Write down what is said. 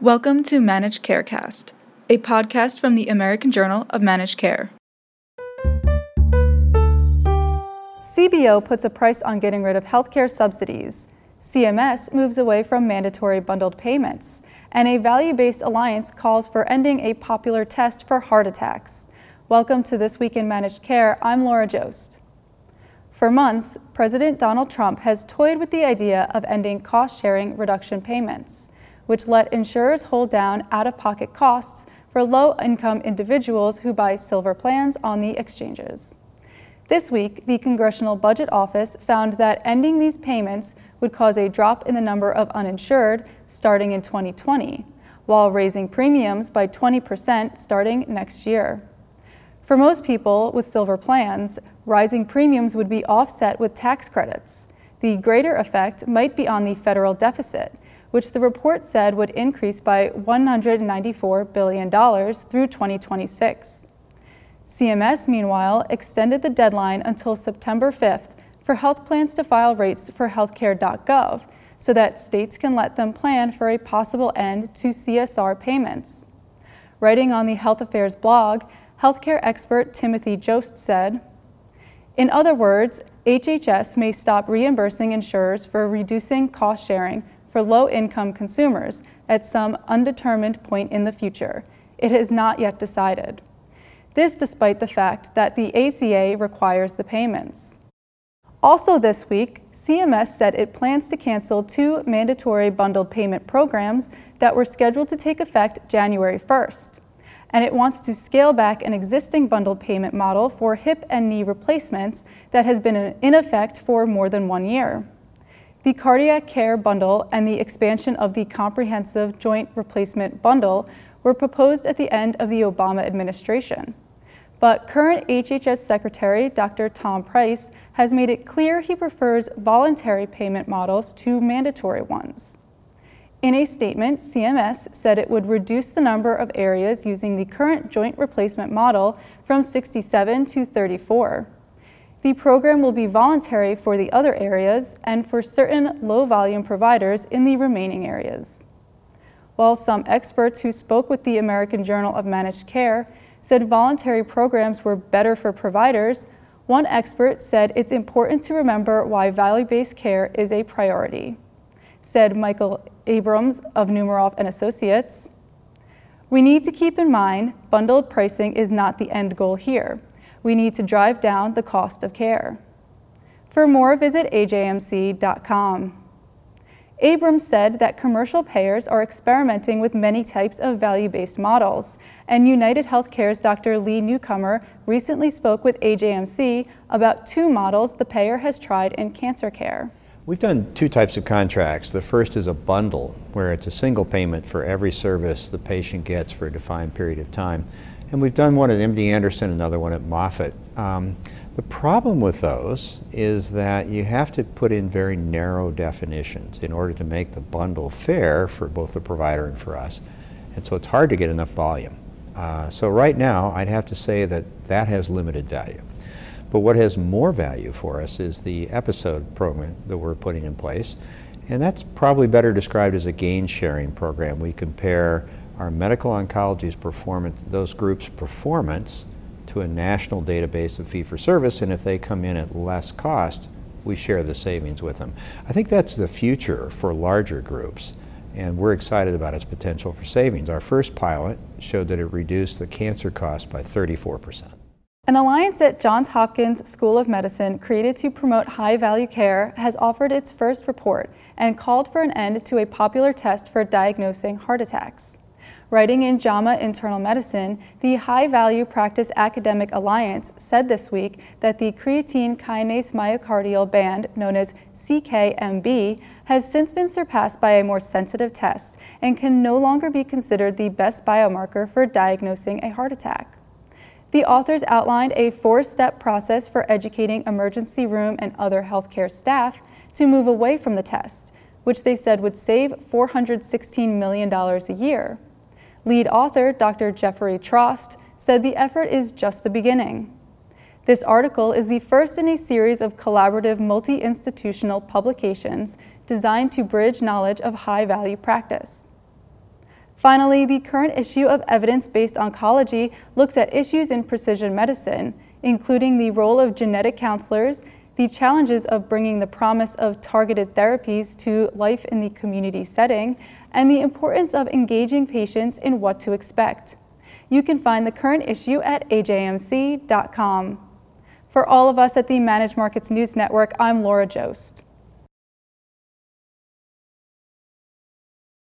Welcome to Managed Carecast, a podcast from the American Journal of Managed Care. CBO puts a price on getting rid of healthcare subsidies. CMS moves away from mandatory bundled payments. And a value based alliance calls for ending a popular test for heart attacks. Welcome to This Week in Managed Care. I'm Laura Joszt. For months, President Donald Trump has toyed with the idea of ending cost sharing reduction payments which let insurers hold down out of pocket costs for low income individuals who buy silver plans on the exchanges. This week, the Congressional Budget Office found that ending these payments would cause a drop in the number of uninsured starting in 2020, while raising premiums by 20% starting next year. For most people with silver plans, rising premiums would be offset with tax credits. The greater effect might be on the federal deficit, which the report said would increase by $194 billion through 2026. CMS, meanwhile, extended the deadline until September 5th for health plans to file rates for healthcare.gov so that states can let them plan for a possible end to CSR payments. Writing on the Health Affairs blog, healthcare expert Timothy Jost said, in other words, HHS may stop reimbursing insurers for reducing cost sharing for low income consumers at some undetermined point in the future. It is not yet decided. This despite the fact that the ACA requires the payments. Also this week, CMS said it plans to cancel two mandatory bundled payment programs that were scheduled to take effect January 1st. And it wants to scale back an existing bundled payment model for hip and knee replacements that has been in effect for more than one year. The cardiac care bundle and the expansion of the comprehensive joint replacement bundle were proposed at the end of the Obama administration. But current HHS Secretary Dr. Tom Price has made it clear he prefers voluntary payment models to mandatory ones. In a statement, CMS said it would reduce the number of areas using the current joint replacement model from 67 to 34. The program will be voluntary for the other areas and for certain low volume providers in the remaining areas. While some experts who spoke with the American Journal of Managed Care said voluntary programs were better for providers, one expert said it's important to remember why value based care is a priority. Said Michael Abrams of Numerof and Associates. We need to keep in mind bundled pricing is not the end goal here we need to drive down the cost of care. For more, visit ajmc.com. Abrams said that commercial payers are experimenting with many types of value based models, and United Healthcare's Dr. Lee Newcomer recently spoke with AJMC about two models the payer has tried in cancer care. We've done two types of contracts. The first is a bundle, where it's a single payment for every service the patient gets for a defined period of time. And we've done one at MD Anderson, another one at Moffitt. Um, the problem with those is that you have to put in very narrow definitions in order to make the bundle fair for both the provider and for us. And so it's hard to get enough volume. Uh, so right now, I'd have to say that that has limited value. But what has more value for us is the episode program that we're putting in place. And that's probably better described as a gain sharing program. We compare our medical oncology's performance, those groups' performance to a national database of fee for service, and if they come in at less cost, we share the savings with them. I think that's the future for larger groups, and we're excited about its potential for savings. Our first pilot showed that it reduced the cancer cost by 34%. An alliance at Johns Hopkins School of Medicine created to promote high value care has offered its first report and called for an end to a popular test for diagnosing heart attacks. Writing in JAMA Internal Medicine, the High Value Practice Academic Alliance said this week that the creatine kinase myocardial band, known as CKMB, has since been surpassed by a more sensitive test and can no longer be considered the best biomarker for diagnosing a heart attack. The authors outlined a four step process for educating emergency room and other healthcare staff to move away from the test, which they said would save $416 million a year. Lead author Dr. Jeffrey Trost said the effort is just the beginning. This article is the first in a series of collaborative multi institutional publications designed to bridge knowledge of high value practice. Finally, the current issue of Evidence Based Oncology looks at issues in precision medicine, including the role of genetic counselors, the challenges of bringing the promise of targeted therapies to life in the community setting, and the importance of engaging patients in what to expect. You can find the current issue at ajmc.com. For all of us at the Managed Markets News Network, I'm Laura Joszt.